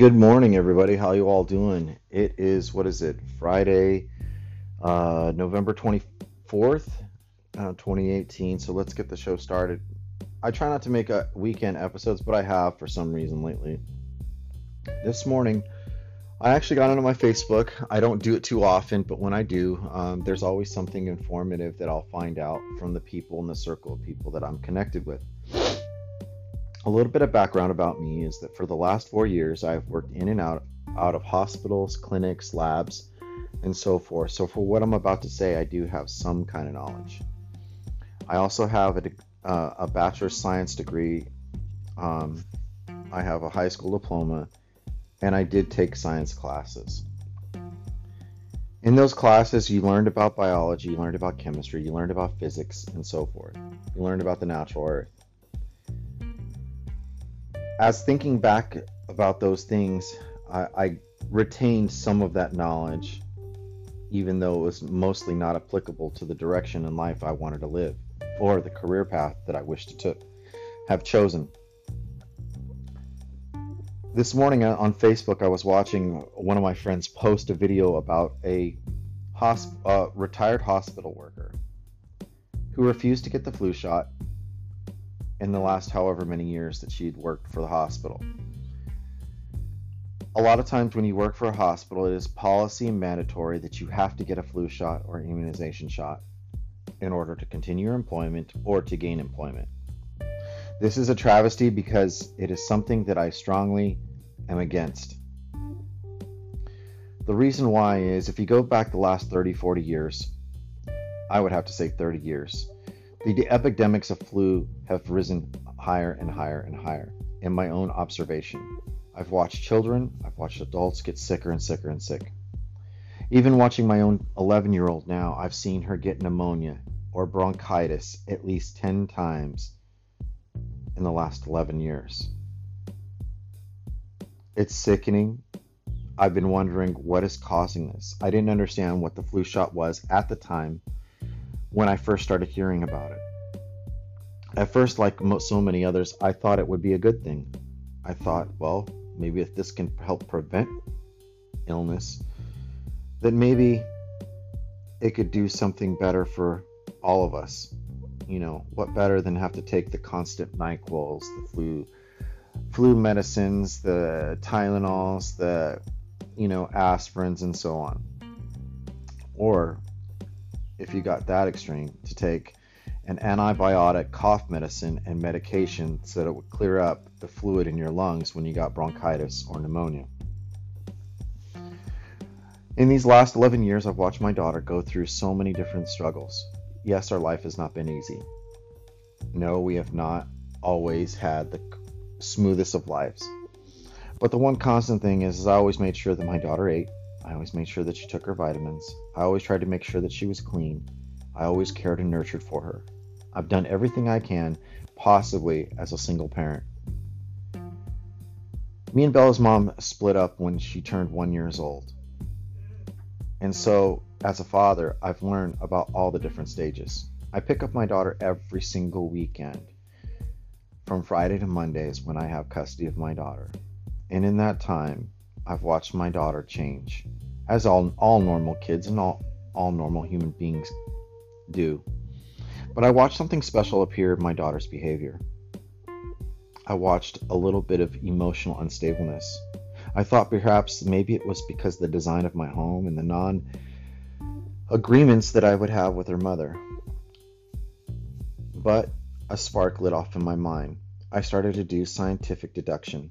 Good morning, everybody. How you all doing? It is what is it? Friday, uh, November 24th, uh, 2018. So let's get the show started. I try not to make a weekend episodes, but I have for some reason lately. This morning, I actually got onto my Facebook. I don't do it too often, but when I do, um, there's always something informative that I'll find out from the people in the circle of people that I'm connected with. A little bit of background about me is that for the last four years, I've worked in and out, out of hospitals, clinics, labs, and so forth. So, for what I'm about to say, I do have some kind of knowledge. I also have a, uh, a bachelor's science degree. Um, I have a high school diploma, and I did take science classes. In those classes, you learned about biology, you learned about chemistry, you learned about physics, and so forth. You learned about the natural earth as thinking back about those things, I, I retained some of that knowledge, even though it was mostly not applicable to the direction in life I wanted to live or the career path that I wished to have chosen. This morning on Facebook, I was watching one of my friends post a video about a hosp- uh, retired hospital worker who refused to get the flu shot in the mm-hmm. last however many years that she'd worked for the hospital. A lot of times when you work for a hospital, it is policy and mandatory that you have to get a flu shot or immunization shot in order to continue your employment or to gain employment. This is a travesty because it is something that I strongly am against. The reason why is if you go back the last 30, 40 years, I would have to say 30 years, the epidemics of flu have risen higher and higher and higher. In my own observation, I've watched children, I've watched adults get sicker and sicker and sick. Even watching my own 11 year old now, I've seen her get pneumonia or bronchitis at least 10 times in the last 11 years. It's sickening. I've been wondering what is causing this. I didn't understand what the flu shot was at the time when I first started hearing about it. At first, like so many others, I thought it would be a good thing. I thought, well, maybe if this can help prevent illness, then maybe it could do something better for all of us. You know, what better than have to take the constant NyQuils, the flu, flu medicines, the Tylenols, the, you know, aspirins, and so on. Or if you got that extreme, to take an antibiotic cough medicine and medication so that it would clear up the fluid in your lungs when you got bronchitis or pneumonia. In these last 11 years, I've watched my daughter go through so many different struggles. Yes, our life has not been easy. No, we have not always had the smoothest of lives. But the one constant thing is, is I always made sure that my daughter ate, I always made sure that she took her vitamins. I always tried to make sure that she was clean. I always cared and nurtured for her. I've done everything I can, possibly as a single parent. Me and Bella's mom split up when she turned one years old. And so, as a father, I've learned about all the different stages. I pick up my daughter every single weekend, from Friday to Mondays when I have custody of my daughter. And in that time, I've watched my daughter change, as all, all normal kids and all, all normal human beings do. But I watched something special appear in my daughter's behavior. I watched a little bit of emotional unstableness. I thought perhaps maybe it was because the design of my home and the non agreements that I would have with her mother. But a spark lit off in my mind. I started to do scientific deduction.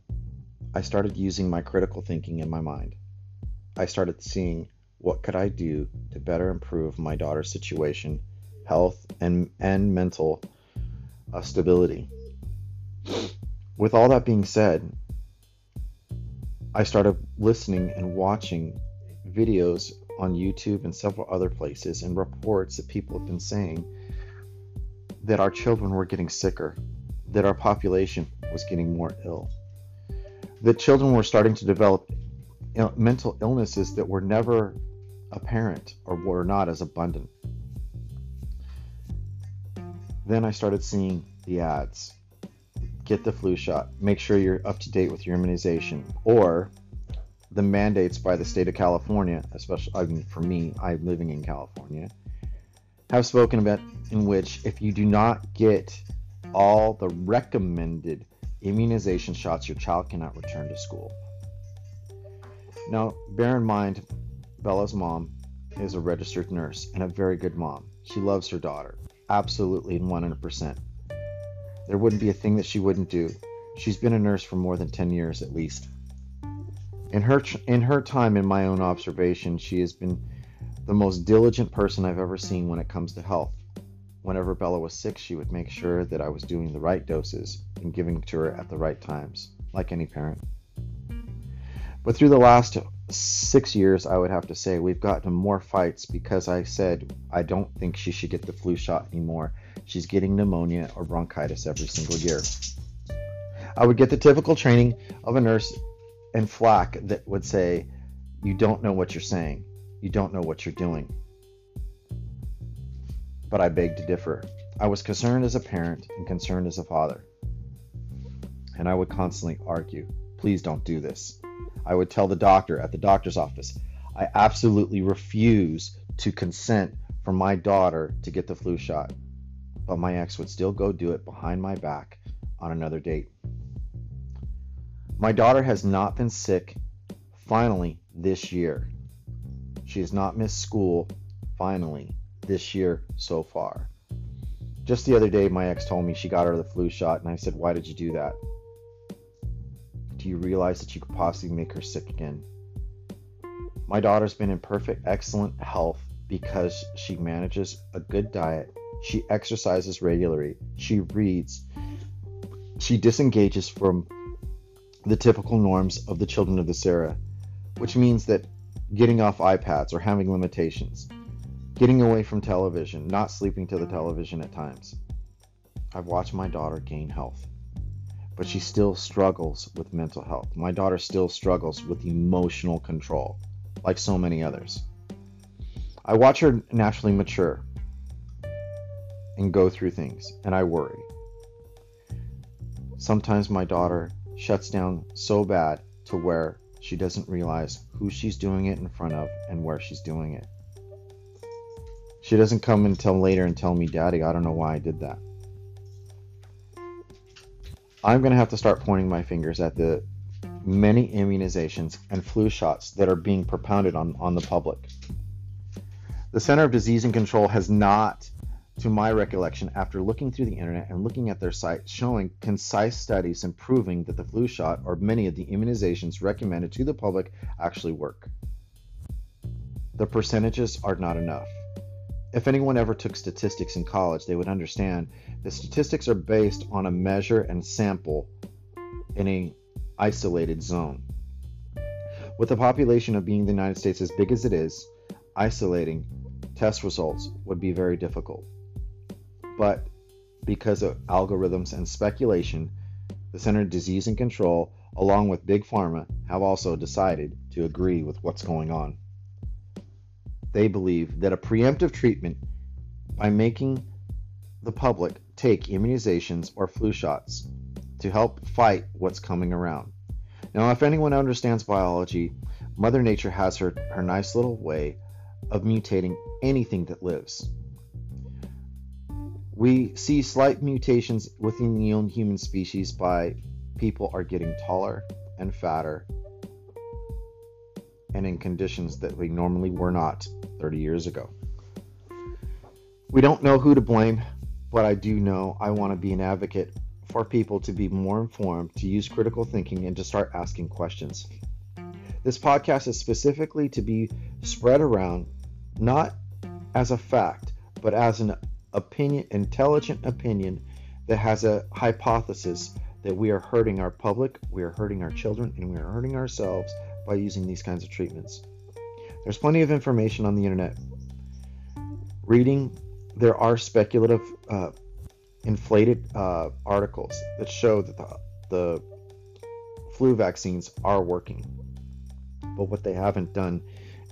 I started using my critical thinking in my mind. I started seeing what could I do to better improve my daughter's situation, health, and, and mental uh, stability. With all that being said, I started listening and watching videos on YouTube and several other places and reports that people have been saying that our children were getting sicker, that our population was getting more ill that children were starting to develop mental illnesses that were never apparent or were not as abundant. Then I started seeing the ads. Get the flu shot. Make sure you're up to date with your immunization. Or the mandates by the state of California, especially I mean, for me, I'm living in California, have spoken about in which if you do not get all the recommended immunization shots, your child cannot return to school. Now, bear in mind, Bella's mom is a registered nurse and a very good mom. She loves her daughter, absolutely and 100%. There wouldn't be a thing that she wouldn't do. She's been a nurse for more than 10 years at least. In her in her time in my own observation, she has been the most diligent person I've ever seen when it comes to health. Whenever Bella was sick, she would make sure that I was doing the right doses and giving to her at the right times, like any parent. But through the last six years, I would have to say we've gotten more fights because I said I don't think she should get the flu shot anymore. She's getting pneumonia or bronchitis every single year. I would get the typical training of a nurse and flack that would say, You don't know what you're saying. You don't know what you're doing. But I beg to differ. I was concerned as a parent and concerned as a father. And I would constantly argue, Please don't do this. I would tell the doctor at the doctor's office, I absolutely refuse to consent for my daughter to get the flu shot. But my ex would still go do it behind my back on another date. My daughter has not been sick finally this year. She has not missed school finally this year so far. Just the other day, my ex told me she got her the flu shot, and I said, Why did you do that? Do you realize that you could possibly make her sick again? My daughter's been in perfect, excellent health because she manages a good diet, she exercises regularly, she reads, she disengages from the typical norms of the children of this era, which means that getting off iPads or having limitations, getting away from television, not sleeping to the mm-hmm. television at times. I've watched my daughter gain health, but she still struggles with mental health. My daughter still struggles with emotional control, like so many others. I watch her naturally mature and go through things, and I worry. Sometimes my daughter shuts down so bad to where she doesn't realize who she's doing it in front of and where she's doing it. She doesn't come until later and tell me, Daddy, I don't know why I did that. I'm going to have to start pointing my fingers at the many immunizations and flu shots that are being propounded on, on the public. The Center of Disease and Control has not to my recollection, after looking through the internet and looking at their site showing concise studies and proving that the flu shot or many of the immunizations recommended to the public actually work. The percentages are not enough. If anyone ever took statistics in college, they would understand the statistics are based on a measure and sample in a isolated zone. With the population of being the United States as big as it is, isolating test results would be very difficult but because of algorithms and speculation, the Center of Disease and Control, along with Big Pharma, have also decided to agree with what's going on. They believe that a preemptive treatment by making the public take immunizations or flu shots to help fight what's coming around. Now, if anyone understands biology, Mother Nature has her, her nice little way of mutating anything that lives. We see slight mutations within the human species by people are getting taller and fatter and in conditions that we normally were not 30 years ago. We don't know who to blame, but I do know I want to be an advocate for people to be more informed, to use critical thinking, and to start asking questions. This podcast is specifically to be spread around not as a fact, but as an opinion, intelligent opinion that has a hypothesis that we are hurting our public, we are hurting our children, and we are hurting ourselves by using these kinds of treatments. There's plenty of information on the internet. Reading, there are speculative, uh, inflated uh, articles that show that the, the flu vaccines are working. But what they haven't done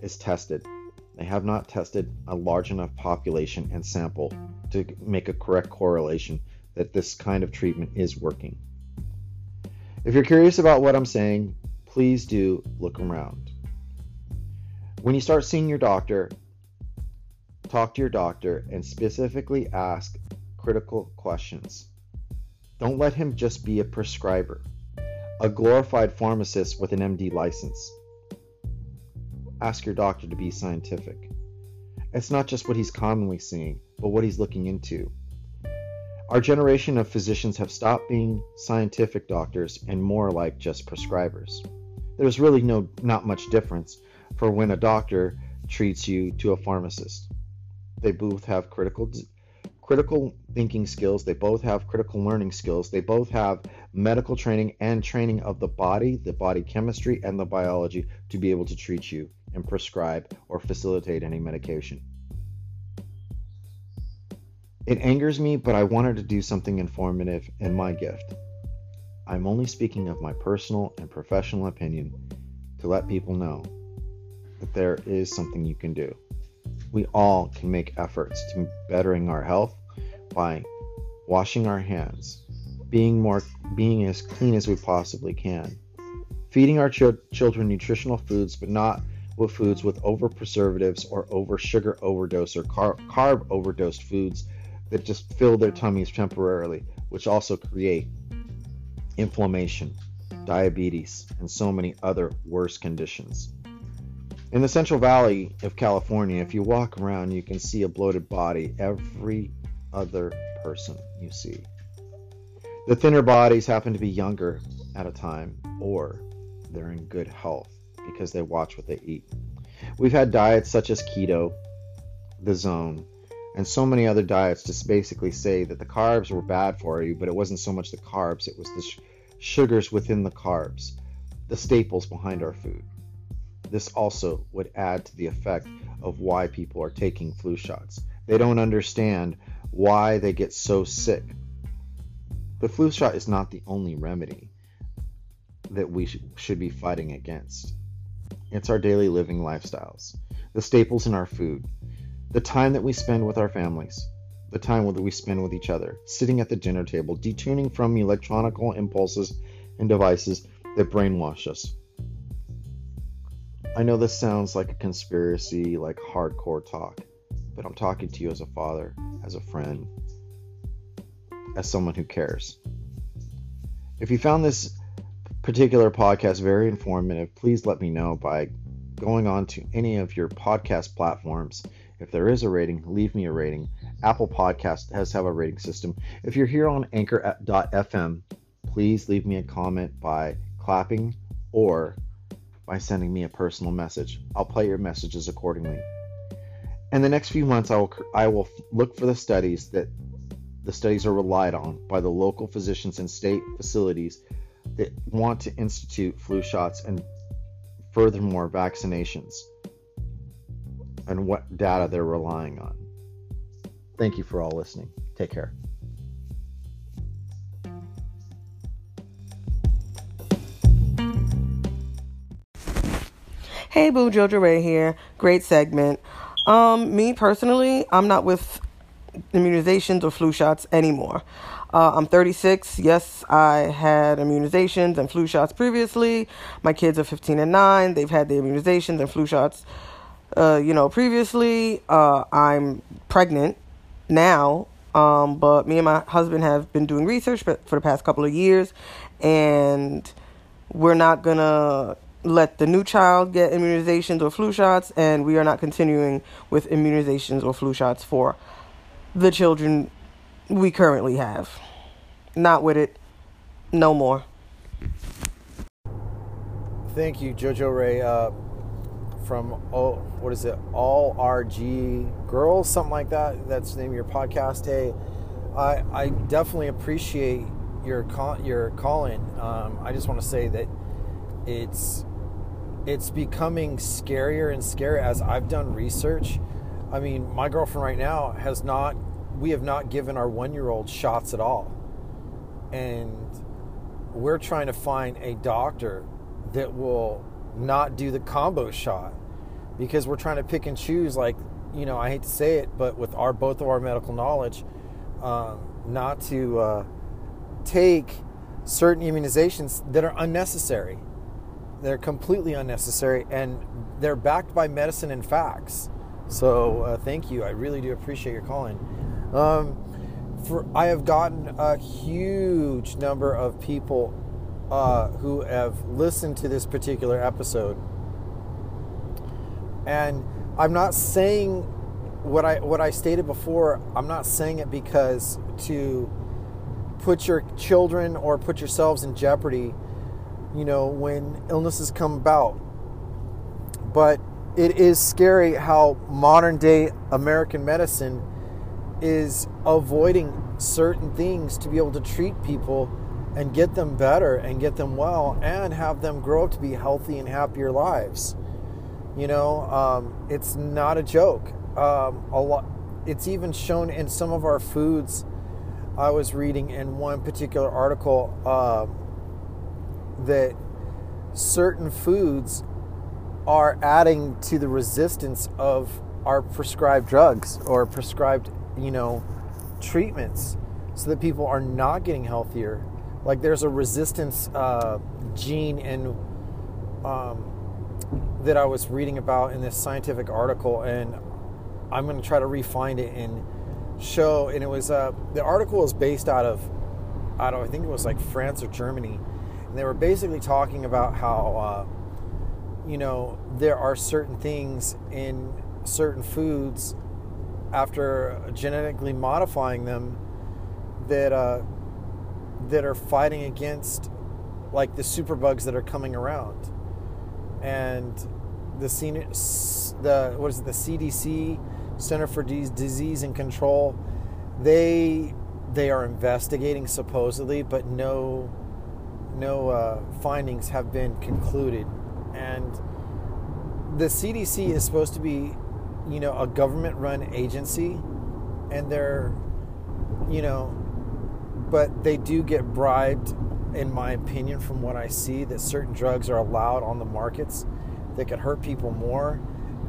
is tested. They have not tested a large enough population and sample to make a correct correlation that this kind of treatment is working. If you're curious about what I'm saying, please do look around. When you start seeing your doctor, talk to your doctor and specifically ask critical questions. Don't let him just be a prescriber, a glorified pharmacist with an MD license. Ask your doctor to be scientific. It's not just what he's commonly seeing, but what he's looking into. Our generation of physicians have stopped being scientific doctors and more like just prescribers. There's really no not much difference for when a doctor treats you to a pharmacist. They both have critical critical thinking skills, they both have critical learning skills, they both have medical training and training of the body, the body chemistry and the biology to be able to treat you and prescribe or facilitate any medication. It angers me, but I wanted to do something informative in my gift. I'm only speaking of my personal and professional opinion to let people know that there is something you can do. We all can make efforts to bettering our health by washing our hands, being more being as clean as we possibly can, feeding our ch- children nutritional foods but not with foods with over preservatives or over sugar overdose or car- carb overdosed foods that just fill their tummies temporarily, which also create inflammation, diabetes, and so many other worse conditions. In the Central Valley of California, if you walk around, you can see a bloated body every other person you see. The thinner bodies happen to be younger at a time, or they're in good health because they watch what they eat. We've had diets such as keto, the zone, and so many other diets just basically say that the carbs were bad for you, but it wasn't so much the carbs, it was the sh- sugars within the carbs, the staples behind our food. This also would add to the effect of why people are taking flu shots. They don't understand why they get so sick. The flu shot is not the only remedy that we sh- should be fighting against. It's our daily living lifestyles, the staples in our food, the time that we spend with our families, the time that we spend with each other, sitting at the dinner table, detuning from electronical impulses and devices that brainwash us. I know this sounds like a conspiracy, like hardcore talk, but I'm talking to you as a father, as a friend, as someone who cares. If you found this particular podcast very informative, please let me know by going on to any of your podcast platforms if there is a rating, leave me a rating. Apple Podcast has have a rating system. If you're here on Anchor.fm, please leave me a comment by clapping or by sending me a personal message. I'll play your messages accordingly. In the next few months, I will I will look for the studies that the studies are relied on by the local physicians and state facilities that want to institute flu shots and furthermore vaccinations and what data they're relying on. Thank you for all listening. Take care. Hey Boo, Jojo Ray here. Great segment. Um, me personally, I'm not with immunizations or flu shots anymore. Uh, I'm 36. Yes, I had immunizations and flu shots previously. My kids are 15 and 9. They've had the immunizations and flu shots uh, you know, previously uh, I'm pregnant now, um, but me and my husband have been doing research for, for the past couple of years, and we're not gonna let the new child get immunizations or flu shots, and we are not continuing with immunizations or flu shots for the children we currently have. Not with it, no more. Thank you, Jojo Ray. Uh, from oh, what is it? All RG Girls, something like that. That's the name of your podcast. Hey, I I definitely appreciate your call, your calling. Um, I just want to say that it's it's becoming scarier and scarier as I've done research. I mean, my girlfriend right now has not. We have not given our one year old shots at all, and we're trying to find a doctor that will not do the combo shot because we're trying to pick and choose like you know i hate to say it but with our both of our medical knowledge um, not to uh, take certain immunizations that are unnecessary they're completely unnecessary, and they're backed by medicine and facts. So uh, thank you. I really do appreciate your calling. Um, for I have gotten a huge number of people uh, who have listened to this particular episode, and I'm not saying what I what I stated before. I'm not saying it because to put your children or put yourselves in jeopardy. You know when illnesses come about, but it is scary how modern day American medicine is avoiding certain things to be able to treat people and get them better and get them well and have them grow up to be healthy and happier lives. You know, um, it's not a joke. Um, a lot. It's even shown in some of our foods. I was reading in one particular article uh, that certain foods are adding to the resistance of our prescribed drugs or prescribed, you know, treatments so that people are not getting healthier. Like there's a resistance uh, gene in um, that I was reading about in this scientific article, and I'm going to try to refine it and show. And it was uh, the article was based out of I don't I think it was like France or Germany, and they were basically talking about how uh, you know there are certain things in certain foods after genetically modifying them that uh, that are fighting against like the superbugs that are coming around, and the the what is it the CDC Center for Disease and Control they they are investigating supposedly, but no no uh, findings have been concluded, and the CDC is supposed to be you know, a government run agency and they're, you know, but they do get bribed, in my opinion, from what I see, that certain drugs are allowed on the markets that could hurt people more.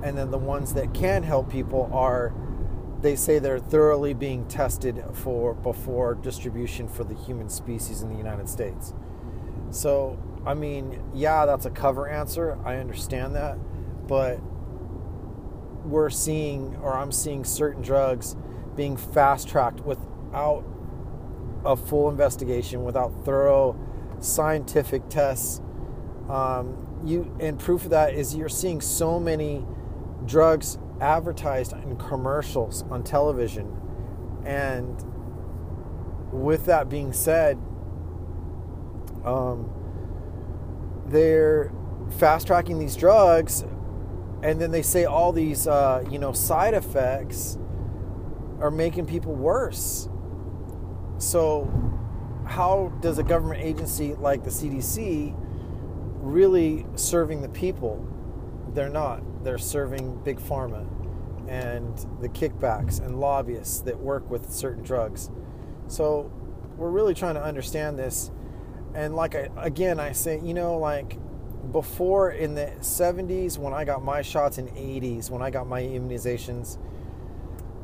And then the ones that can help people are, they say they're thoroughly being tested for before distribution for the human species in the United States. So, I mean, yeah, that's a cover answer. I understand that. But we're seeing, or I'm seeing certain drugs being fast tracked without a full investigation, without thorough scientific tests. Um, you and proof of that is you're seeing so many drugs advertised in commercials on television, and with that being said, um, they're fast tracking these drugs and then they say all these uh, you know side effects are making people worse so how does a government agency like the cdc really serving the people? They're not. They're serving big pharma and the kickbacks and lobbyists that work with certain drugs. So we're really trying to understand this. And like I, again i say you know like before in the 70s when I got my shots in 80s when I got my immunizations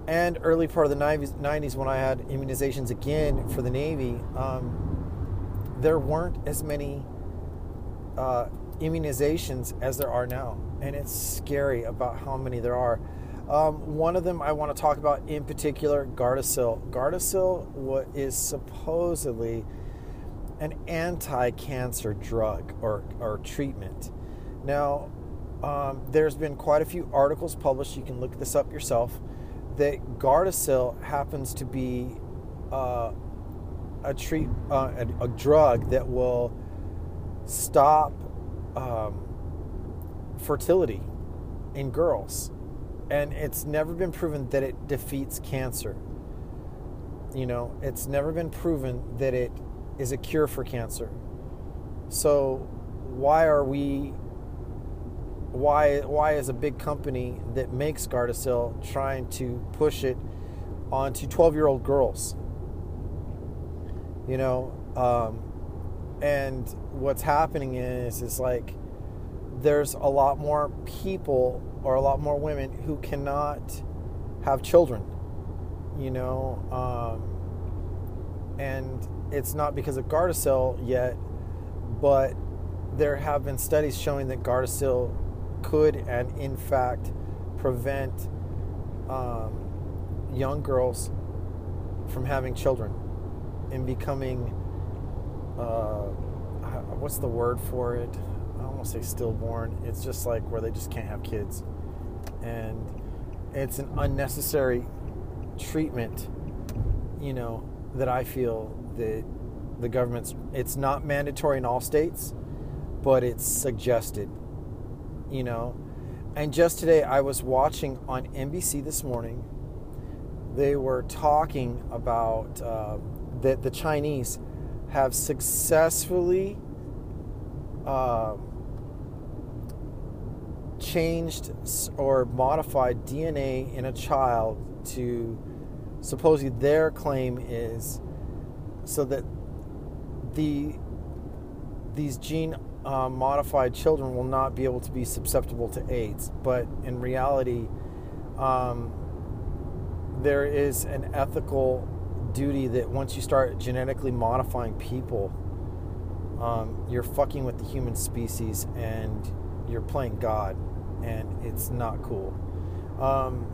and early part of the 90s when I had immunizations again for the Navy, um, there weren't as many uh, immunizations as there are now. And it's scary about how many there are. Um, one of them I want to talk about in particular, Gardasil. Gardasil what is supposedly an anti cancer drug or, or treatment. Now, um, there's been quite a few articles published, you can look this up yourself, that Gardasil happens to be uh, a, treat, uh, a, a, drug that will stop um, fertility in girls. And it's never been proven that it defeats cancer. You know, it's never been proven that it is a cure for cancer. So why are we why why is a big company that makes Gardasil trying to push it onto 12-year-old girls? You know, um, and what's happening is is like there's a lot more people or a lot more women who cannot have children. You know, um, and it's not because of Gardasil yet, but there have been studies showing that Gardasil could and in fact prevent um, young girls from having children and becoming uh, what's the word for it? I don't want to say stillborn. It's just like where they just can't have kids, and it's an unnecessary treatment. You know that I feel that the government's. It's not mandatory in all states, but it's suggested. You know, and just today I was watching on NBC this morning. They were talking about uh, that the Chinese have successfully uh, changed or modified DNA in a child to supposedly their claim is so that the these gene uh, modified children will not be able to be susceptible to AIDS. But in reality, um, there is an ethical duty that once you start genetically modifying people, um, you're fucking with the human species and you're playing God, and it's not cool. Um,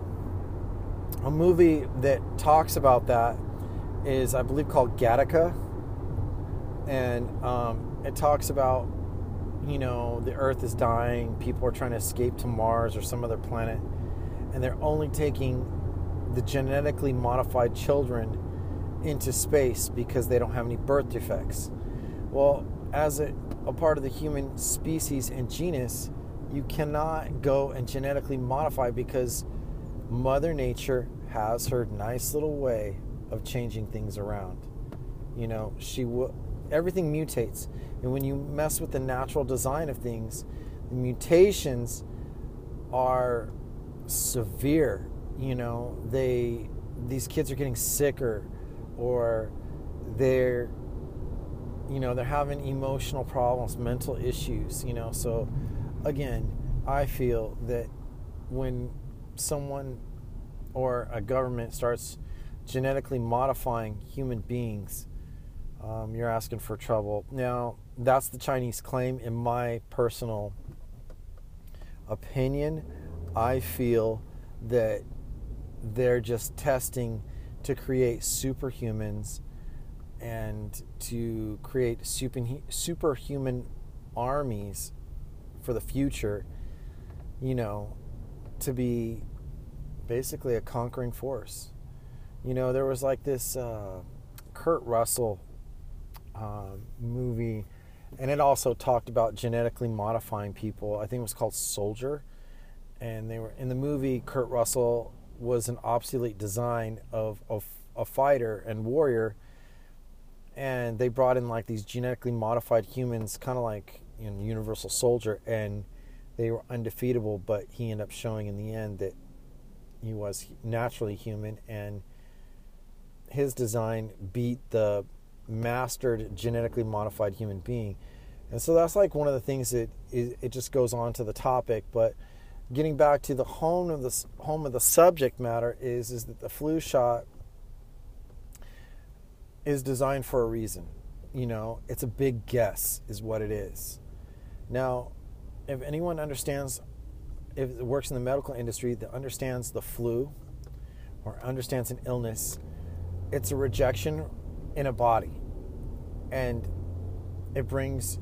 a movie that talks about that is, I believe, called Gattaca, and um, it talks about, you know, the Earth is dying, people are trying to escape to Mars or some other planet, and they're only taking the genetically modified children into space because they don't have any birth defects. Well, as a, a part of the human species and genus, you cannot go and genetically modify because Mother Nature has her nice little way of changing things around. You know, she will everything mutates. And when you mess with the natural design of things, the mutations are severe. You know, they these kids are getting sicker or they're you know they're having emotional problems mental issues you know so again i feel that when someone or a government starts genetically modifying human beings um, you're asking for trouble now that's the chinese claim in my personal opinion i feel that they're just testing to create superhumans and to create super, superhuman armies for the future, you know, to be basically a conquering force. You know, there was like this uh, Kurt Russell uh, movie, and it also talked about genetically modifying people. I think it was called Soldier. And they were in the movie, Kurt Russell was an obsolete design of, of a fighter and warrior and they brought in like these genetically modified humans kind of like you know universal soldier and they were undefeatable but he ended up showing in the end that he was naturally human and his design beat the mastered genetically modified human being and so that's like one of the things that it just goes on to the topic but getting back to the home of the home of the subject matter is is that the flu shot is designed for a reason. You know, it's a big guess is what it is. Now, if anyone understands if it works in the medical industry that understands the flu or understands an illness, it's a rejection in a body. And it brings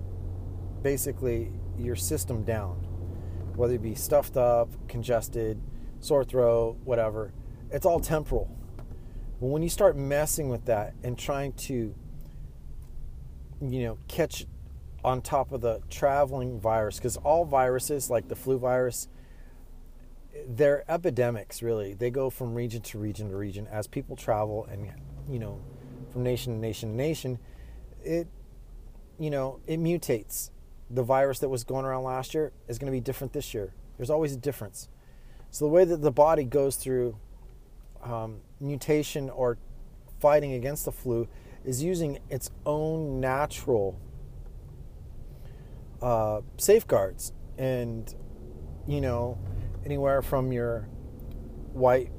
basically your system down whether it be stuffed up, congested, sore throat, whatever. It's all temporal. But when you start messing with that and trying to, you know, catch on top of the traveling virus, because all viruses, like the flu virus, they're epidemics, really. They go from region to region to region as people travel and, you know, from nation to nation to nation. It, you know, it mutates the virus that was going around last year is going to be different this year. There's always a difference. So the way that the body goes through um, mutation or fighting against the flu is using its own natural uh, safeguards, and you know, anywhere from your white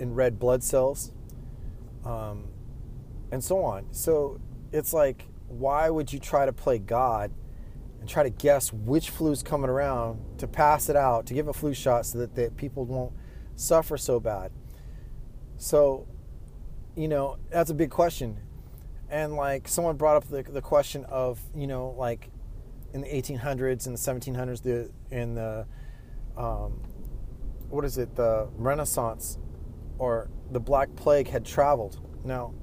and red blood cells, um, and so on. So it's like, why would you try to play God? and try to guess which flu's coming around to pass it out, to give a flu shot so that the people won't suffer so bad. So, you know, that's a big question. And like someone brought up the, the question of, you know, like in the 1800s and the 1700s, the in the um, what is it, the Renaissance or the Black Plague had traveled. Now,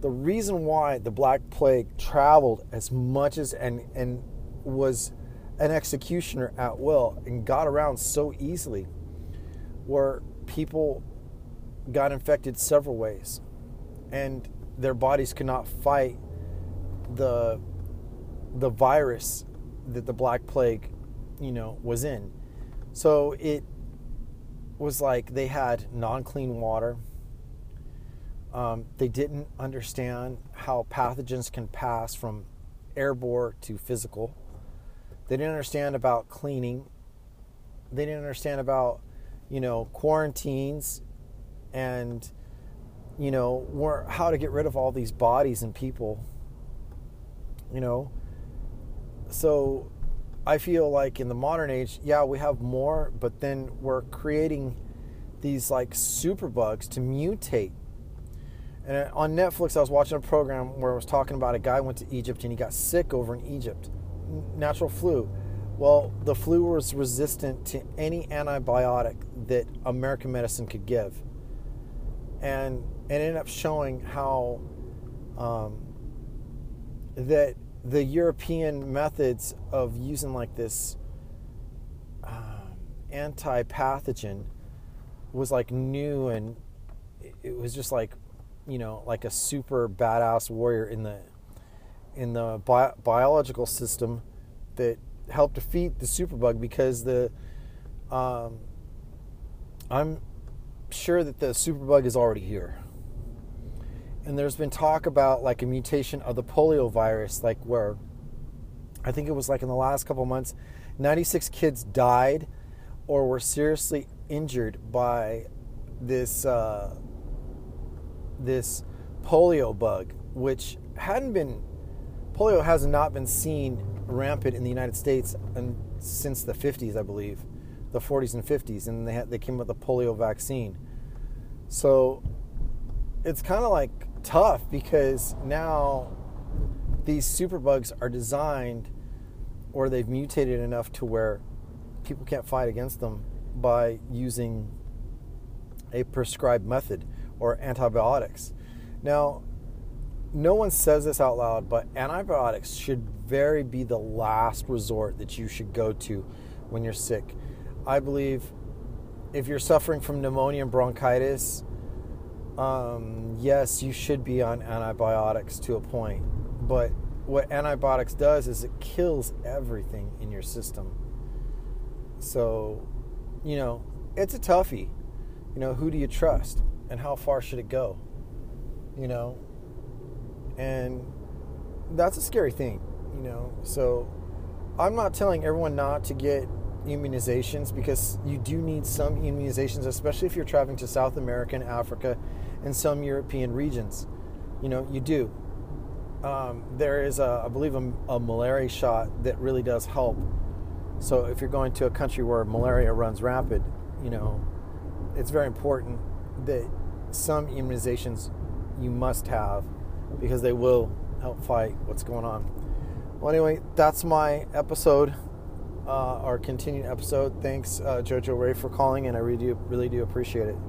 the reason why the Black Plague traveled as much as and and was an executioner at will and got around so easily where people got infected several ways. And their bodies could not fight the the virus that the black plague you know was in. So it was like they had non-clean water um, they didn't understand how pathogens can pass from airborne to physical. They didn't understand about cleaning. They didn't understand about you know quarantines and you know how to get rid of all these bodies and people you know? So i feel like in the modern age yeah we have more but then we're creating these like super bugs to mutate and on netflix i was watching a program where it was talking about a guy went to egypt and he got sick over in egypt. Natural flu. Well the flu was resistant to any antibiotic that american medicine could give. And it ended up showing how um, that the European methods of using like this um, anti-pathogen was like new and it was just like you know like a super badass warrior in the in the bi- biological system that helped defeat the superbug because the um, I'm sure that the superbug is already here. And there's been talk about like a mutation of the polio virus, like where I think it was like in the last couple months, 96 kids died or were seriously injured by this uh, this polio bug, which hadn't been polio has not been seen rampant in the United States since the 50s, I believe the 40s and 50s, and they had, they came up with a polio vaccine. So it's kind of like tough because now these superbugs are designed or they've mutated enough to where people can't fight against them by using a prescribed method or antibiotics. Now, no one says this out loud, but antibiotics should very be the last resort that you should go to when you're sick. I believe if you're suffering from pneumonia and bronchitis, um, yes, you should be on antibiotics to a point. But what antibiotics does is it kills everything in your system. So, you know, it's a toughie. You know, who do you trust and how far should it go? You know, and that's a scary thing, you know. So, I'm not telling everyone not to get immunizations because you do need some immunizations, especially if you're traveling to South America and Africa and some European regions. You know, you do. Um, there is, a, I believe, a, a malaria shot that really does help. So if you're going to a country where malaria runs rapid, you know, it's very important that some immunizations you must have because they will help fight what's going on. Well, anyway, that's my episode uh, our continued episode. Thanks, uh, Jojo Ray, for calling, and I really do, really do appreciate it.